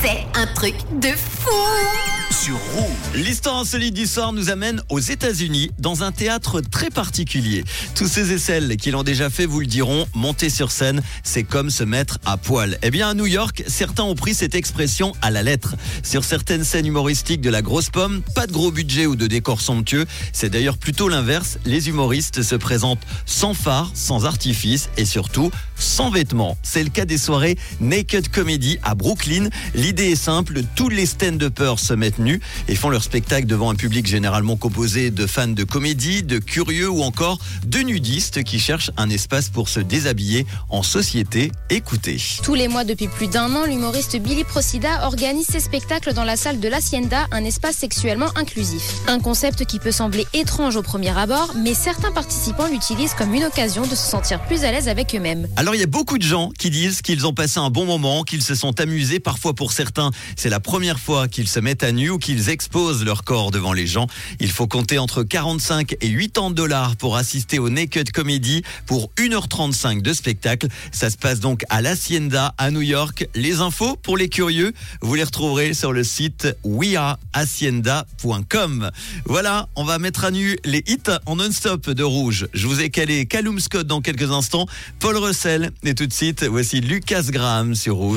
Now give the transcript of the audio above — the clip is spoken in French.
C'est un truc de fou L'histoire insolite du soir nous amène aux États-Unis, dans un théâtre très particulier. Tous ces et celles qui l'ont déjà fait vous le diront, monter sur scène, c'est comme se mettre à poil. Eh bien, à New York, certains ont pris cette expression à la lettre. Sur certaines scènes humoristiques de la grosse pomme, pas de gros budget ou de décor somptueux. C'est d'ailleurs plutôt l'inverse. Les humoristes se présentent sans phare, sans artifice et surtout sans vêtements. C'est le cas des soirées Naked Comedy à Brooklyn. L'idée est simple, tous les stand-uppers se mettent nus et font leur spectacle devant un public généralement composé de fans de comédie, de curieux ou encore de nudistes qui cherchent un espace pour se déshabiller en société. Écoutez. Tous les mois depuis plus d'un an, l'humoriste Billy Procida organise ses spectacles dans la salle de l'Hacienda, un espace sexuellement inclusif. Un concept qui peut sembler étrange au premier abord, mais certains participants l'utilisent comme une occasion de se sentir plus à l'aise avec eux-mêmes. Alors il y a beaucoup de gens qui disent qu'ils ont passé un bon moment, qu'ils se sont amusés. Parfois pour certains, c'est la première fois qu'ils se mettent à nu qu'ils exposent leur corps devant les gens. Il faut compter entre 45 et 80 dollars pour assister au Naked Comedy pour 1h35 de spectacle. Ça se passe donc à l'Hacienda à New York. Les infos pour les curieux, vous les retrouverez sur le site wearehacienda.com. Voilà, on va mettre à nu les hits en non-stop de rouge. Je vous ai calé Callum Scott dans quelques instants, Paul Russell et tout de suite, voici Lucas Graham sur rouge.